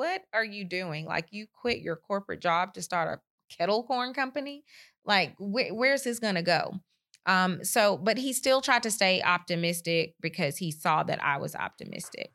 what are you doing? Like, you quit your corporate job to start a kettle corn company? Like, wh- where's this going to go? Um, so, but he still tried to stay optimistic because he saw that I was optimistic.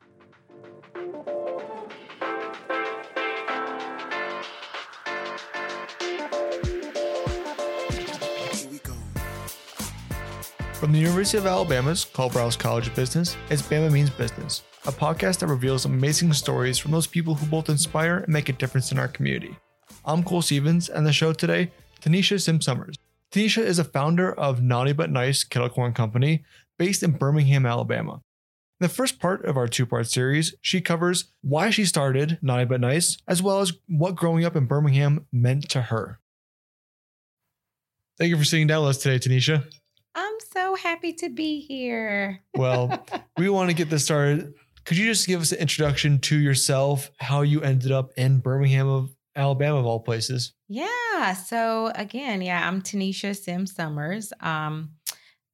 From the University of Alabama's Culverhouse College of Business, it's Bama Means Business, a podcast that reveals amazing stories from those people who both inspire and make a difference in our community. I'm Cole Stevens, and the show today, Tanisha Sim Summers. Tanisha is a founder of Naughty But Nice Kettle Corn Company based in Birmingham, Alabama. In the first part of our two part series, she covers why she started Naughty But Nice, as well as what growing up in Birmingham meant to her. Thank you for sitting down with us today, Tanisha. I'm so happy to be here. Well, we want to get this started. Could you just give us an introduction to yourself, how you ended up in Birmingham of Alabama of all places? Yeah. So again, yeah, I'm Tanisha Sim Summers. Um,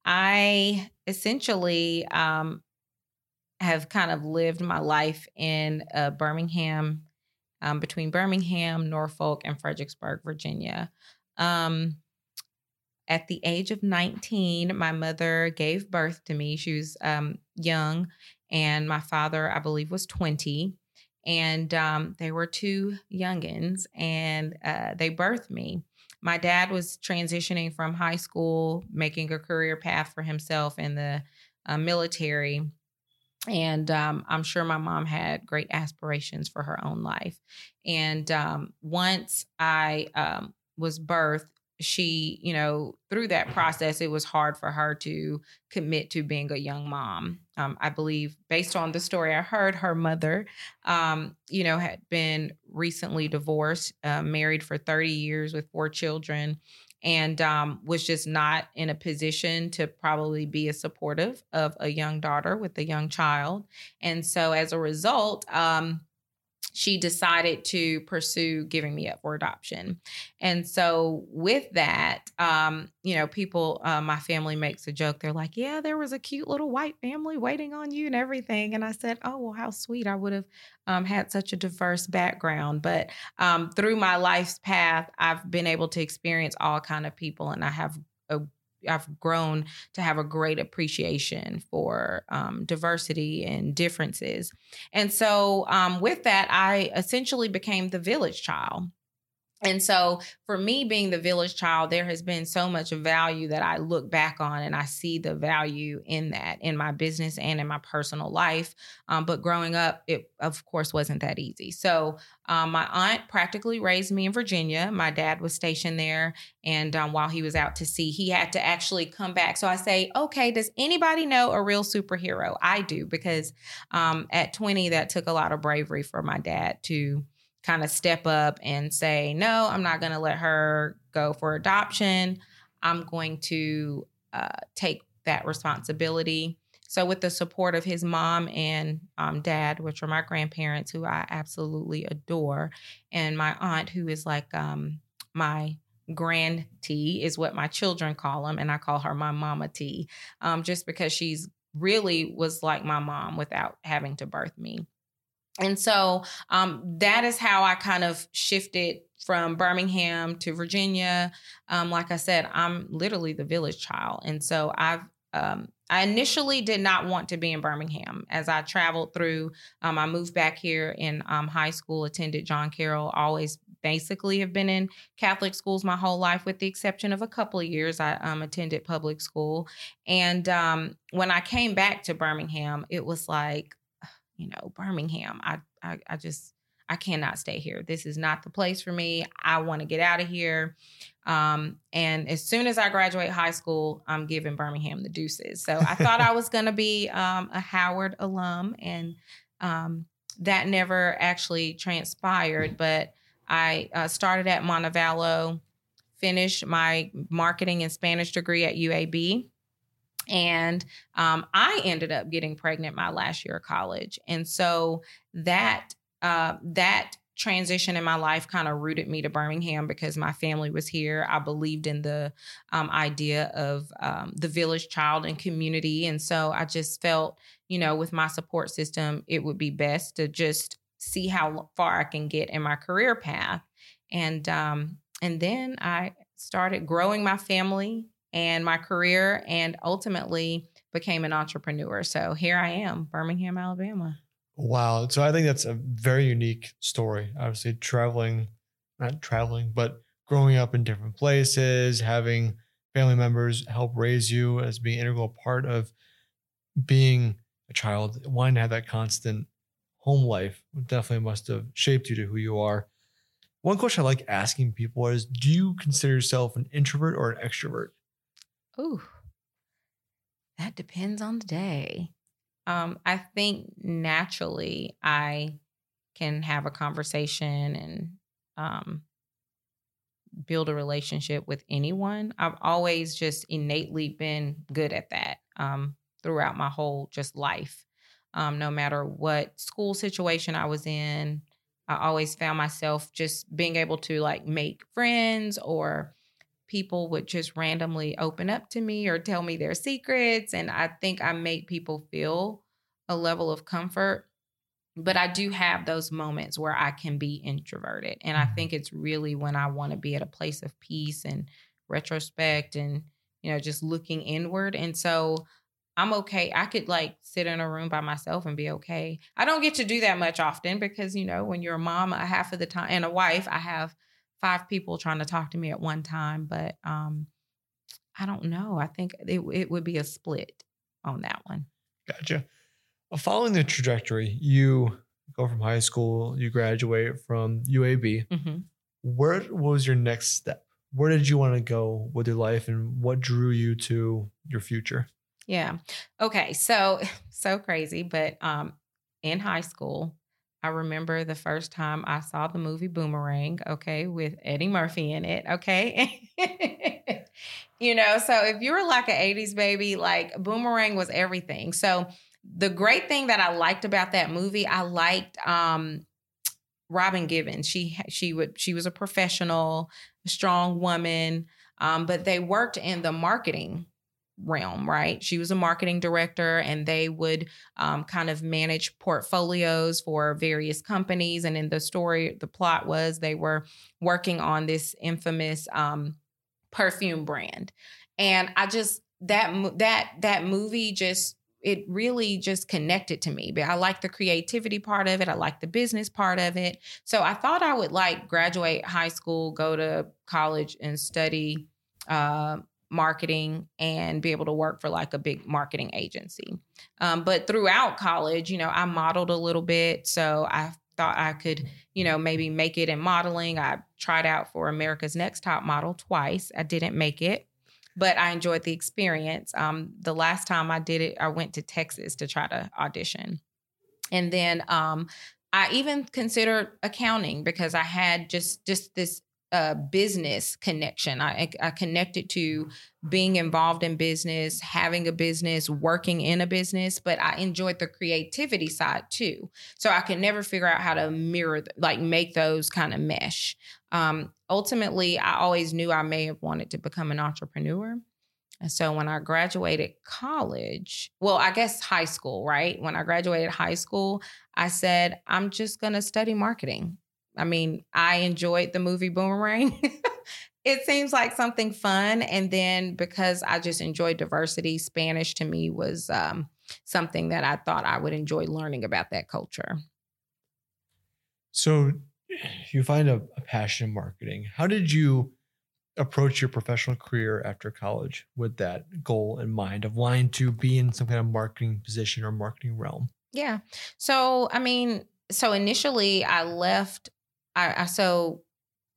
I essentially um, have kind of lived my life in uh, Birmingham, um, between Birmingham, Norfolk, and Fredericksburg, Virginia. Um, at the age of 19, my mother gave birth to me. She was um, young, and my father, I believe, was 20 and um, they were two youngins, and uh, they birthed me. My dad was transitioning from high school, making a career path for himself in the uh, military. And um, I'm sure my mom had great aspirations for her own life. And um, once I um, was birthed, she, you know, through that process, it was hard for her to commit to being a young mom. Um, I believe, based on the story I heard, her mother, um, you know, had been recently divorced, uh, married for 30 years with four children, and um, was just not in a position to probably be as supportive of a young daughter with a young child. And so, as a result, um, she decided to pursue giving me up for adoption. And so, with that, um, you know, people, uh, my family makes a joke. They're like, Yeah, there was a cute little white family waiting on you and everything. And I said, Oh, well, how sweet. I would have um, had such a diverse background. But um, through my life's path, I've been able to experience all kind of people, and I have a I've grown to have a great appreciation for um, diversity and differences. And so, um, with that, I essentially became the village child. And so, for me being the village child, there has been so much value that I look back on and I see the value in that in my business and in my personal life. Um, but growing up, it of course wasn't that easy. So, um, my aunt practically raised me in Virginia. My dad was stationed there. And um, while he was out to sea, he had to actually come back. So, I say, okay, does anybody know a real superhero? I do, because um, at 20, that took a lot of bravery for my dad to kind of step up and say, no, I'm not going to let her go for adoption. I'm going to uh, take that responsibility. So, with the support of his mom and um, dad, which are my grandparents, who I absolutely adore, and my aunt, who is like um, my grand T, is what my children call him, and I call her my mama T, um, just because she's really was like my mom without having to birth me. And so um, that is how I kind of shifted from Birmingham to Virginia. Um, like I said, I'm literally the village child. And so I've um, I initially did not want to be in Birmingham. As I traveled through, um, I moved back here in um, high school, attended John Carroll, always basically have been in Catholic schools my whole life, with the exception of a couple of years. I um, attended public school. And um, when I came back to Birmingham, it was like, you know, Birmingham. I, I, I just, I cannot stay here. This is not the place for me. I want to get out of here. Um, and as soon as I graduate high school, I'm giving Birmingham the deuces. So I thought I was going to be um, a Howard alum, and um, that never actually transpired. But I uh, started at Montevallo, finished my marketing and Spanish degree at UAB. And um, I ended up getting pregnant my last year of college. And so that uh, that transition in my life kind of rooted me to Birmingham because my family was here. I believed in the um, idea of um, the village child and community. And so I just felt, you know, with my support system, it would be best to just see how far I can get in my career path. And um, and then I started growing my family and my career, and ultimately became an entrepreneur. So here I am, Birmingham, Alabama. Wow. So I think that's a very unique story. Obviously, traveling, not traveling, but growing up in different places, having family members help raise you as being integral part of being a child, wanting to have that constant home life definitely must have shaped you to who you are. One question I like asking people is Do you consider yourself an introvert or an extrovert? Ooh, that depends on the day. Um, I think naturally I can have a conversation and um, build a relationship with anyone. I've always just innately been good at that um, throughout my whole just life. Um, no matter what school situation I was in, I always found myself just being able to like make friends or people would just randomly open up to me or tell me their secrets. And I think I make people feel a level of comfort. But I do have those moments where I can be introverted. And I mm-hmm. think it's really when I want to be at a place of peace and retrospect and, you know, just looking inward. And so I'm okay. I could like sit in a room by myself and be okay. I don't get to do that much often because, you know, when you're a mom, a half of the time and a wife, I have five people trying to talk to me at one time, but um, I don't know. I think it, it would be a split on that one. Gotcha. Well, following the trajectory, you go from high school, you graduate from UAB. Mm-hmm. Where was your next step? Where did you want to go with your life and what drew you to your future? Yeah. Okay. So, so crazy. But um, in high school, I remember the first time I saw the movie Boomerang, okay, with Eddie Murphy in it, okay? you know, so if you were like an 80s baby, like Boomerang was everything. So the great thing that I liked about that movie, I liked um Robin Givens. She she would she was a professional, strong woman, um, but they worked in the marketing realm, right? She was a marketing director and they would um, kind of manage portfolios for various companies. And in the story, the plot was they were working on this infamous um, perfume brand. And I just, that, that, that movie just, it really just connected to me. But I like the creativity part of it. I like the business part of it. So I thought I would like graduate high school, go to college and study uh, marketing and be able to work for like a big marketing agency. Um, but throughout college, you know, I modeled a little bit. So I thought I could, you know, maybe make it in modeling. I tried out for America's Next Top Model twice. I didn't make it, but I enjoyed the experience. Um, the last time I did it, I went to Texas to try to audition. And then um, I even considered accounting because I had just just this a business connection. I, I connected to being involved in business, having a business, working in a business, but I enjoyed the creativity side too. So I could never figure out how to mirror, like make those kind of mesh. Um, ultimately, I always knew I may have wanted to become an entrepreneur. And so when I graduated college, well, I guess high school, right? When I graduated high school, I said, I'm just going to study marketing. I mean, I enjoyed the movie Boomerang. it seems like something fun. And then because I just enjoy diversity, Spanish to me was um, something that I thought I would enjoy learning about that culture. So you find a, a passion in marketing. How did you approach your professional career after college with that goal in mind of wanting to be in some kind of marketing position or marketing realm? Yeah. So, I mean, so initially I left I, I so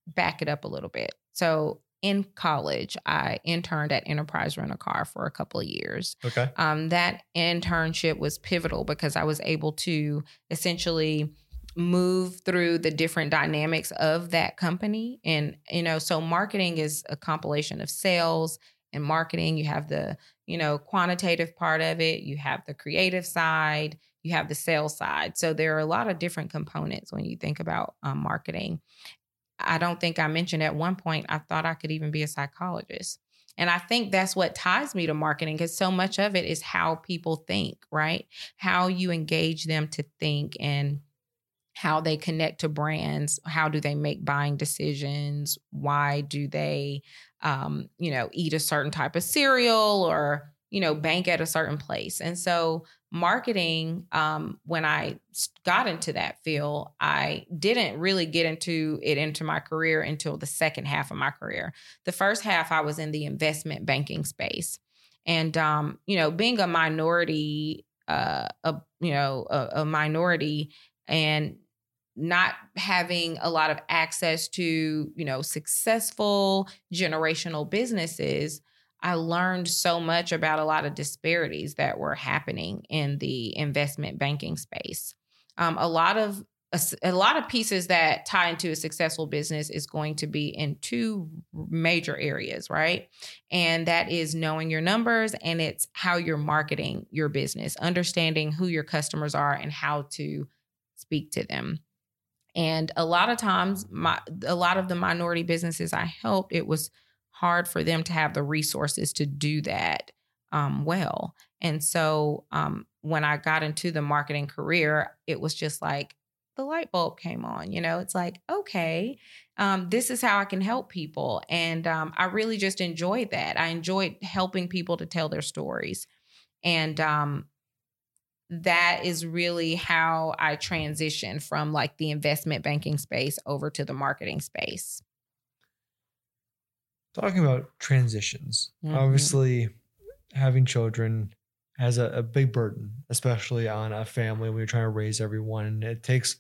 back it up a little bit. So in college, I interned at Enterprise Rent a Car for a couple of years. Okay. Um, that internship was pivotal because I was able to essentially move through the different dynamics of that company. And, you know, so marketing is a compilation of sales and marketing. You have the, you know, quantitative part of it, you have the creative side, you have the sales side. So there are a lot of different components when you think about um, marketing. I don't think I mentioned at one point, I thought I could even be a psychologist. And I think that's what ties me to marketing because so much of it is how people think, right? How you engage them to think and how they connect to brands how do they make buying decisions why do they um, you know eat a certain type of cereal or you know bank at a certain place. And so marketing um, when i got into that field i didn't really get into it into my career until the second half of my career. The first half i was in the investment banking space. And um, you know being a minority uh, a you know a, a minority and not having a lot of access to you know successful generational businesses i learned so much about a lot of disparities that were happening in the investment banking space. Um, a lot of a, a, lot of pieces that tie into a successful business is going to be in two major areas right? And that is knowing your numbers and it's how you're marketing your business understanding who your customers are and how to speak to them. And a lot of times, my a lot of the minority businesses I helped, it was hard for them to have the resources to do that um, well. And so um, when I got into the marketing career, it was just like the light bulb came on. You know, it's like, okay, um, this is how I can help people. And um, I really just enjoyed that. I enjoyed helping people to tell their stories. And um, that is really how I transitioned from like the investment banking space over to the marketing space. Talking about transitions, mm-hmm. obviously, having children has a, a, big burden, especially on a family when you're trying to raise everyone. And it takes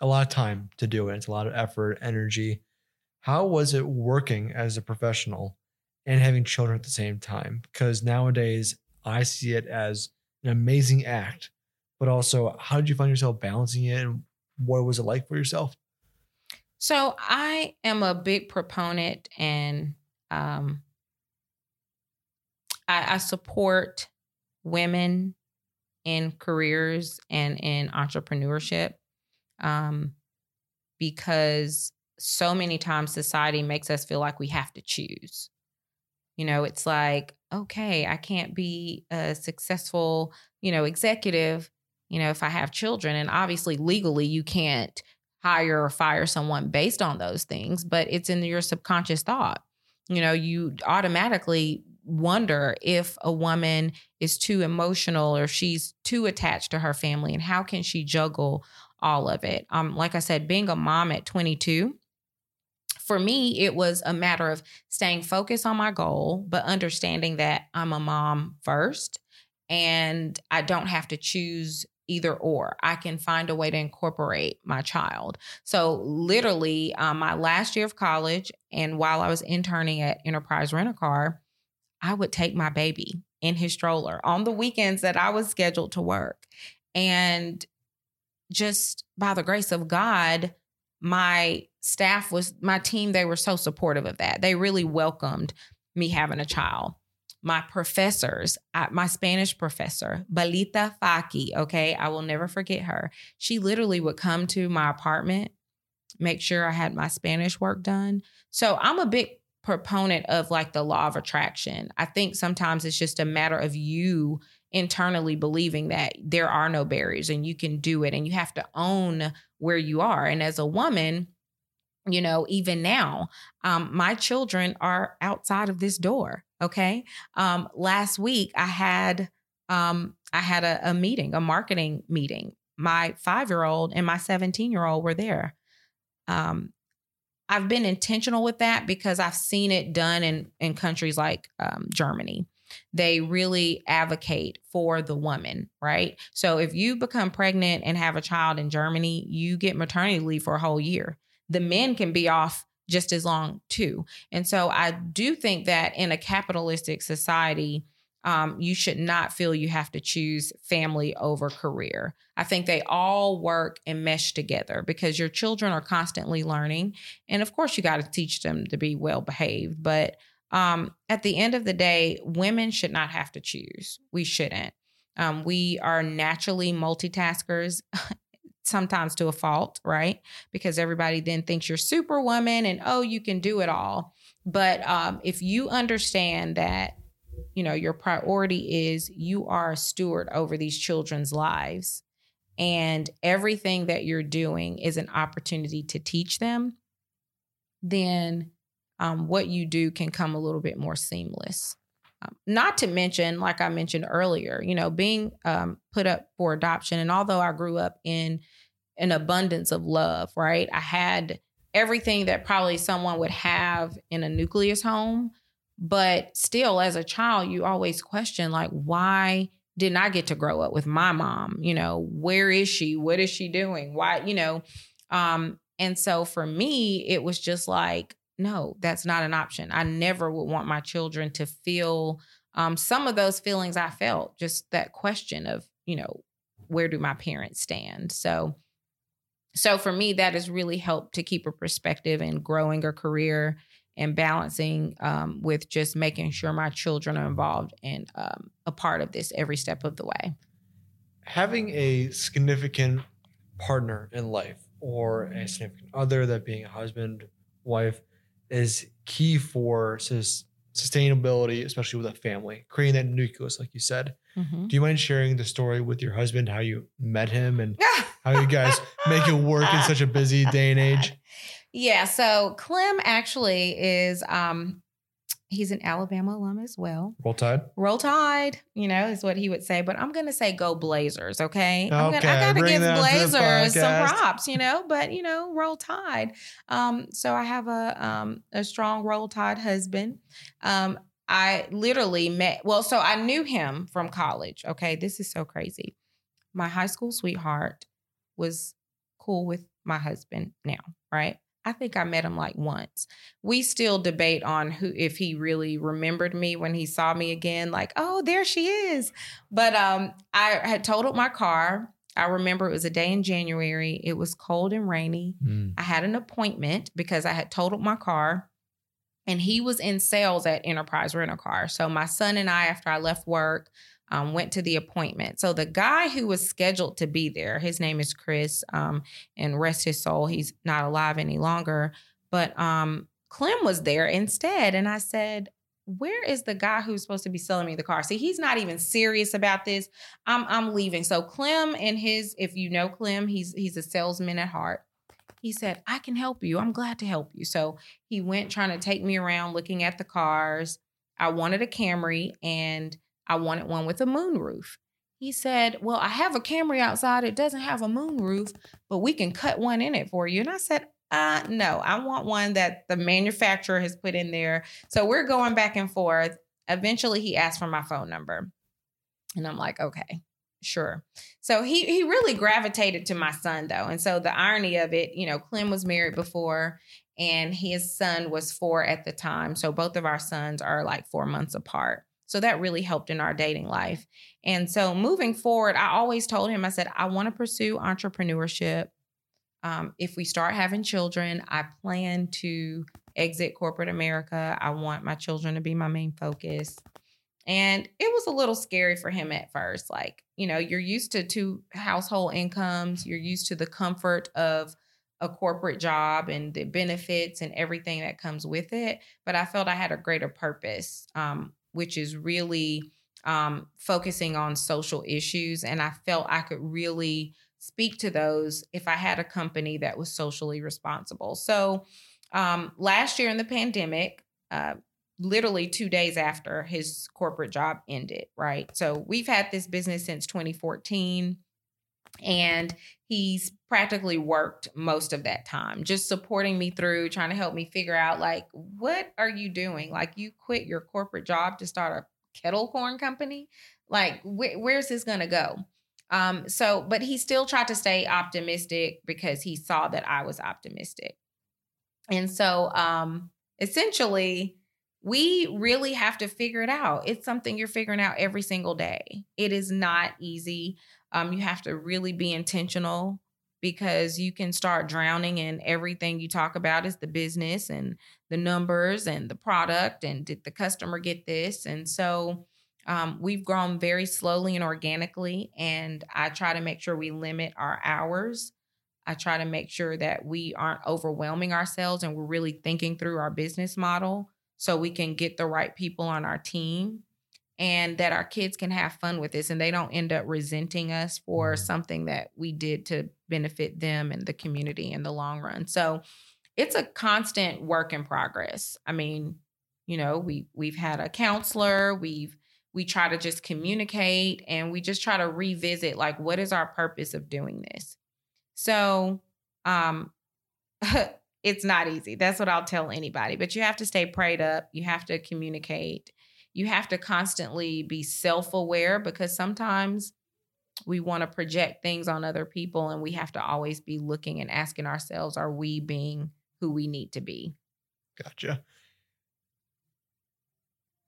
a lot of time to do it, it's a lot of effort, energy. How was it working as a professional and having children at the same time? Because nowadays, I see it as an amazing act, but also how did you find yourself balancing it and what was it like for yourself? So I am a big proponent and um, I, I support women in careers and in entrepreneurship um, because so many times society makes us feel like we have to choose. You know, it's like, okay, I can't be a successful, you know, executive, you know, if I have children. And obviously, legally, you can't hire or fire someone based on those things, but it's in your subconscious thought. You know, you automatically wonder if a woman is too emotional or she's too attached to her family and how can she juggle all of it. Um like I said being a mom at 22 for me, it was a matter of staying focused on my goal, but understanding that I'm a mom first and I don't have to choose either or. I can find a way to incorporate my child. So, literally, um, my last year of college, and while I was interning at Enterprise Rent a Car, I would take my baby in his stroller on the weekends that I was scheduled to work. And just by the grace of God, my staff was my team they were so supportive of that they really welcomed me having a child my professors my spanish professor balita faki okay? I will never forget her. She literally would come to my apartment make sure i had my spanish work done. So i'm a big proponent of like the law of attraction. I think sometimes it's just a matter of you internally believing that there are no barriers and you can do it and you have to own where you are. And as a woman, you know, even now, um, my children are outside of this door. Okay. Um, last week I had um, I had a, a meeting, a marketing meeting. My five year old and my 17 year old were there. Um, I've been intentional with that because I've seen it done in in countries like um, Germany they really advocate for the woman, right? So if you become pregnant and have a child in Germany, you get maternity leave for a whole year. The men can be off just as long too. And so I do think that in a capitalistic society, um, you should not feel you have to choose family over career. I think they all work and mesh together because your children are constantly learning. And of course, you got to teach them to be well behaved. But um, at the end of the day, women should not have to choose. We shouldn't. Um, we are naturally multitaskers, sometimes to a fault, right? Because everybody then thinks you're superwoman and oh, you can do it all. But um, if you understand that, you know, your priority is you are a steward over these children's lives and everything that you're doing is an opportunity to teach them, then um, what you do can come a little bit more seamless. Um, not to mention, like I mentioned earlier, you know, being um, put up for adoption. And although I grew up in an abundance of love, right? I had everything that probably someone would have in a nucleus home. But still, as a child, you always question, like, why didn't I get to grow up with my mom? You know, where is she? What is she doing? Why, you know? Um, and so for me, it was just like, no, that's not an option. I never would want my children to feel um, some of those feelings I felt, just that question of, you know, where do my parents stand? So, so for me, that has really helped to keep a perspective and growing a career and balancing um, with just making sure my children are involved and um, a part of this every step of the way. Having a significant partner in life or a significant other, that being a husband, wife, is key for sustainability, especially with a family, creating that nucleus, like you said. Mm-hmm. Do you mind sharing the story with your husband, how you met him and how you guys make it work in such a busy day and age? Yeah. So Clem actually is um he's an Alabama alum as well. Roll Tide. Roll Tide, you know, is what he would say. But I'm gonna say go Blazers, okay? okay. I'm gonna, I gotta give Blazers some props, you know, but you know, Roll Tide. Um, so I have a um a strong Roll Tide husband. Um, I literally met well, so I knew him from college. Okay, this is so crazy. My high school sweetheart was cool with my husband now, right? I think I met him like once. We still debate on who if he really remembered me when he saw me again like, "Oh, there she is." But um I had totaled my car. I remember it was a day in January. It was cold and rainy. Mm. I had an appointment because I had totaled my car and he was in sales at Enterprise Rent a Car. So my son and I after I left work, um, went to the appointment. So the guy who was scheduled to be there, his name is Chris, um, and rest his soul, he's not alive any longer. But um, Clem was there instead, and I said, "Where is the guy who's supposed to be selling me the car?" See, he's not even serious about this. I'm I'm leaving. So Clem and his, if you know Clem, he's he's a salesman at heart. He said, I can help you. I'm glad to help you. So he went trying to take me around looking at the cars. I wanted a Camry and I wanted one with a moonroof. He said, Well, I have a Camry outside. It doesn't have a moonroof, but we can cut one in it for you. And I said, uh, no, I want one that the manufacturer has put in there. So we're going back and forth. Eventually, he asked for my phone number. And I'm like, okay, sure. So he he really gravitated to my son though. And so the irony of it, you know, Clem was married before and his son was four at the time. So both of our sons are like four months apart. So that really helped in our dating life. And so moving forward, I always told him, I said, I want to pursue entrepreneurship. Um, if we start having children, I plan to exit corporate America. I want my children to be my main focus. And it was a little scary for him at first. Like, you know, you're used to two household incomes, you're used to the comfort of a corporate job and the benefits and everything that comes with it. But I felt I had a greater purpose um, which is really um, focusing on social issues. And I felt I could really speak to those if I had a company that was socially responsible. So um, last year in the pandemic, uh, literally two days after his corporate job ended, right? So we've had this business since 2014 and he's practically worked most of that time just supporting me through trying to help me figure out like what are you doing like you quit your corporate job to start a kettle corn company like wh- where's this going to go um so but he still tried to stay optimistic because he saw that I was optimistic and so um essentially we really have to figure it out. It's something you're figuring out every single day. It is not easy. Um, you have to really be intentional because you can start drowning in everything you talk about is the business and the numbers and the product and did the customer get this? And so um, we've grown very slowly and organically and i try to make sure we limit our hours. I try to make sure that we aren't overwhelming ourselves and we're really thinking through our business model so we can get the right people on our team and that our kids can have fun with this and they don't end up resenting us for Mm-hmm. something that we did to benefit them and the community in the long run. So it's a constant work in progress. I mean, you know, we we've had a counselor, we've we try to just communicate and we just try to revisit like what is our purpose of doing this. So, um it's not easy. That's what I'll tell anybody, but you have to stay prayed up, you have to communicate you have to constantly be self-aware because sometimes we want to project things on other people and we have to always be looking and asking ourselves are we being who we need to be Gotcha.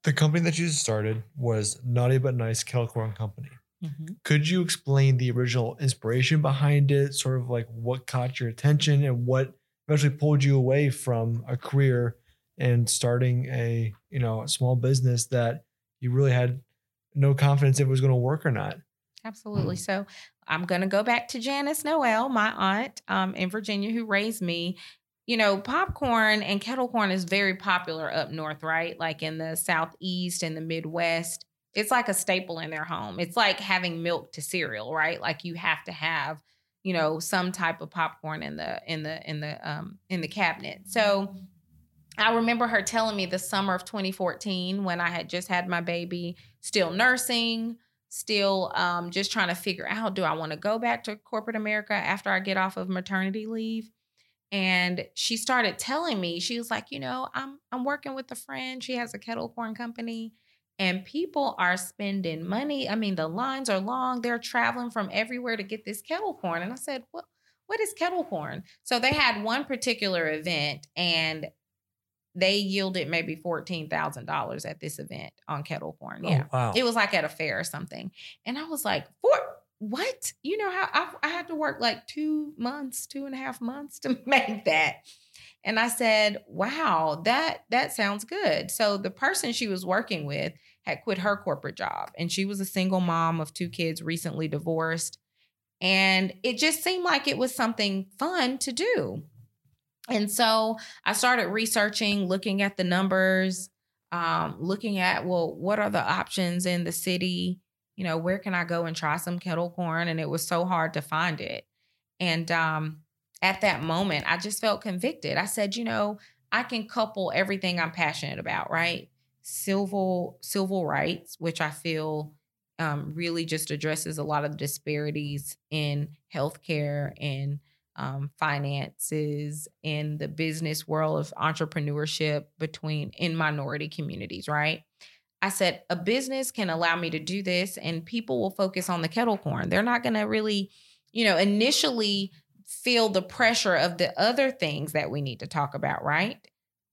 The company that you started was Naughty But Nice Kettle Corn Company. Mm-hmm. Could you explain the original inspiration behind it, sort of like what caught your attention and what eventually pulled you away from a career and starting a, you know, a small business that you really had no confidence if it was going to work or not? absolutely. So i'm going to go back to janice noel my aunt um, in virginia who raised me. You know popcorn and kettle corn is very popular up north right? Like in the southeast and the midwest. It's like a staple in their home. It's like having milk to cereal right? Like you have to have you know some type of popcorn in the in the in the um in the cabinet. So I remember her telling me the summer of 2014 when I had just had my baby, still nursing, still um, just trying to figure out do I want to go back to corporate America after I get off of maternity leave? And she started telling me, she was like, you know, I'm I'm working with a friend. She has a kettle corn company and people are spending money. I mean, the lines are long. They're traveling from everywhere to get this kettle corn. And I said, what what is kettle corn? So they had one particular event and they yielded maybe fourteen thousand dollars at this event on kettle corn. Oh, yeah, Oh, wow. it was like at a fair or something, and I was like, "For what? You know how I, I had to work like two months, two and a half months to make that." And I said, "Wow, that that sounds good." So the person she was working with had quit her corporate job, and she was a single mom of two kids, recently divorced, and it just seemed like it was something fun to do. And so I started researching, looking at the numbers, um, looking at, well, what are the options in the city? You know, where can I go and try some kettle corn? And it was so hard to find it. And um, at that moment, I just felt convicted. I said, you know, I can couple everything I'm passionate about, right? Civil civil rights, which I feel um, really just addresses a lot of disparities in healthcare and um, finances in the business world of entrepreneurship between in minority communities, right? I said a business can allow me to do this and people will focus on the kettle corn. They're not going to really, you know, initially feel the pressure of the other things that we need to talk about, right?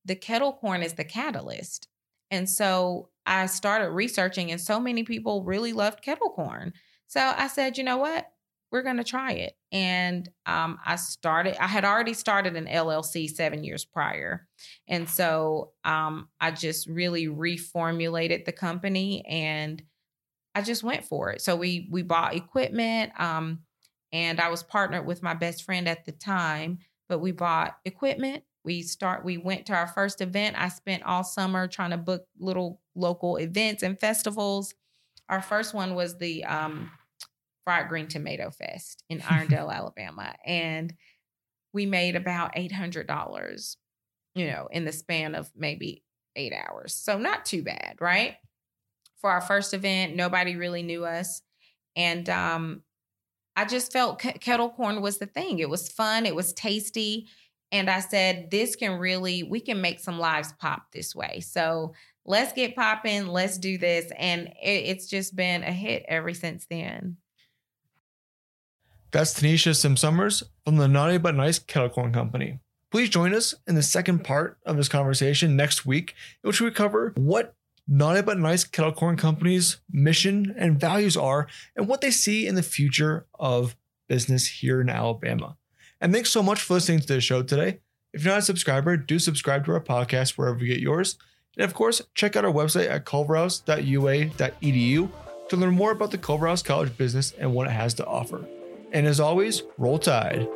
The kettle corn is the catalyst. And so I started researching, and so many people really loved kettle corn. So I said, you know what? We're going to try it. And um, I started, I had already started an LLC seven years prior. And so um, I just really reformulated the company and I just went for it. So we we bought equipment um, and I was partnered with my best friend at the time, but we bought equipment. We start we went to our first event. I spent all summer trying to book little local events and festivals. Our first one was the um, Fried Green Tomato Fest in Irondale, Alabama. And we made about $800, you know, in the span of maybe eight hours. So not too bad, right? For our first event, nobody really knew us. And um, I just felt ke- kettle corn was the thing. It was fun, it was tasty. And I said, this can really, we can make some lives pop this way. So let's get popping, let's do this. And it, it's just been a hit ever since then. That's Tanisha Sim Summers from the Naughty But Nice Kettle Corn Company. Please join us in the second part of this conversation next week, in which we cover what Naughty But Nice Kettle Corn Company's mission and values are and what they see in the future of business here in Alabama. And thanks so much for listening to the show today. If you're not a subscriber, do subscribe to our podcast wherever you get yours. And of course, check out our website at culverhouse.ua.edu to learn more about the Culverhouse College business and what it has to offer. And as always, roll tide.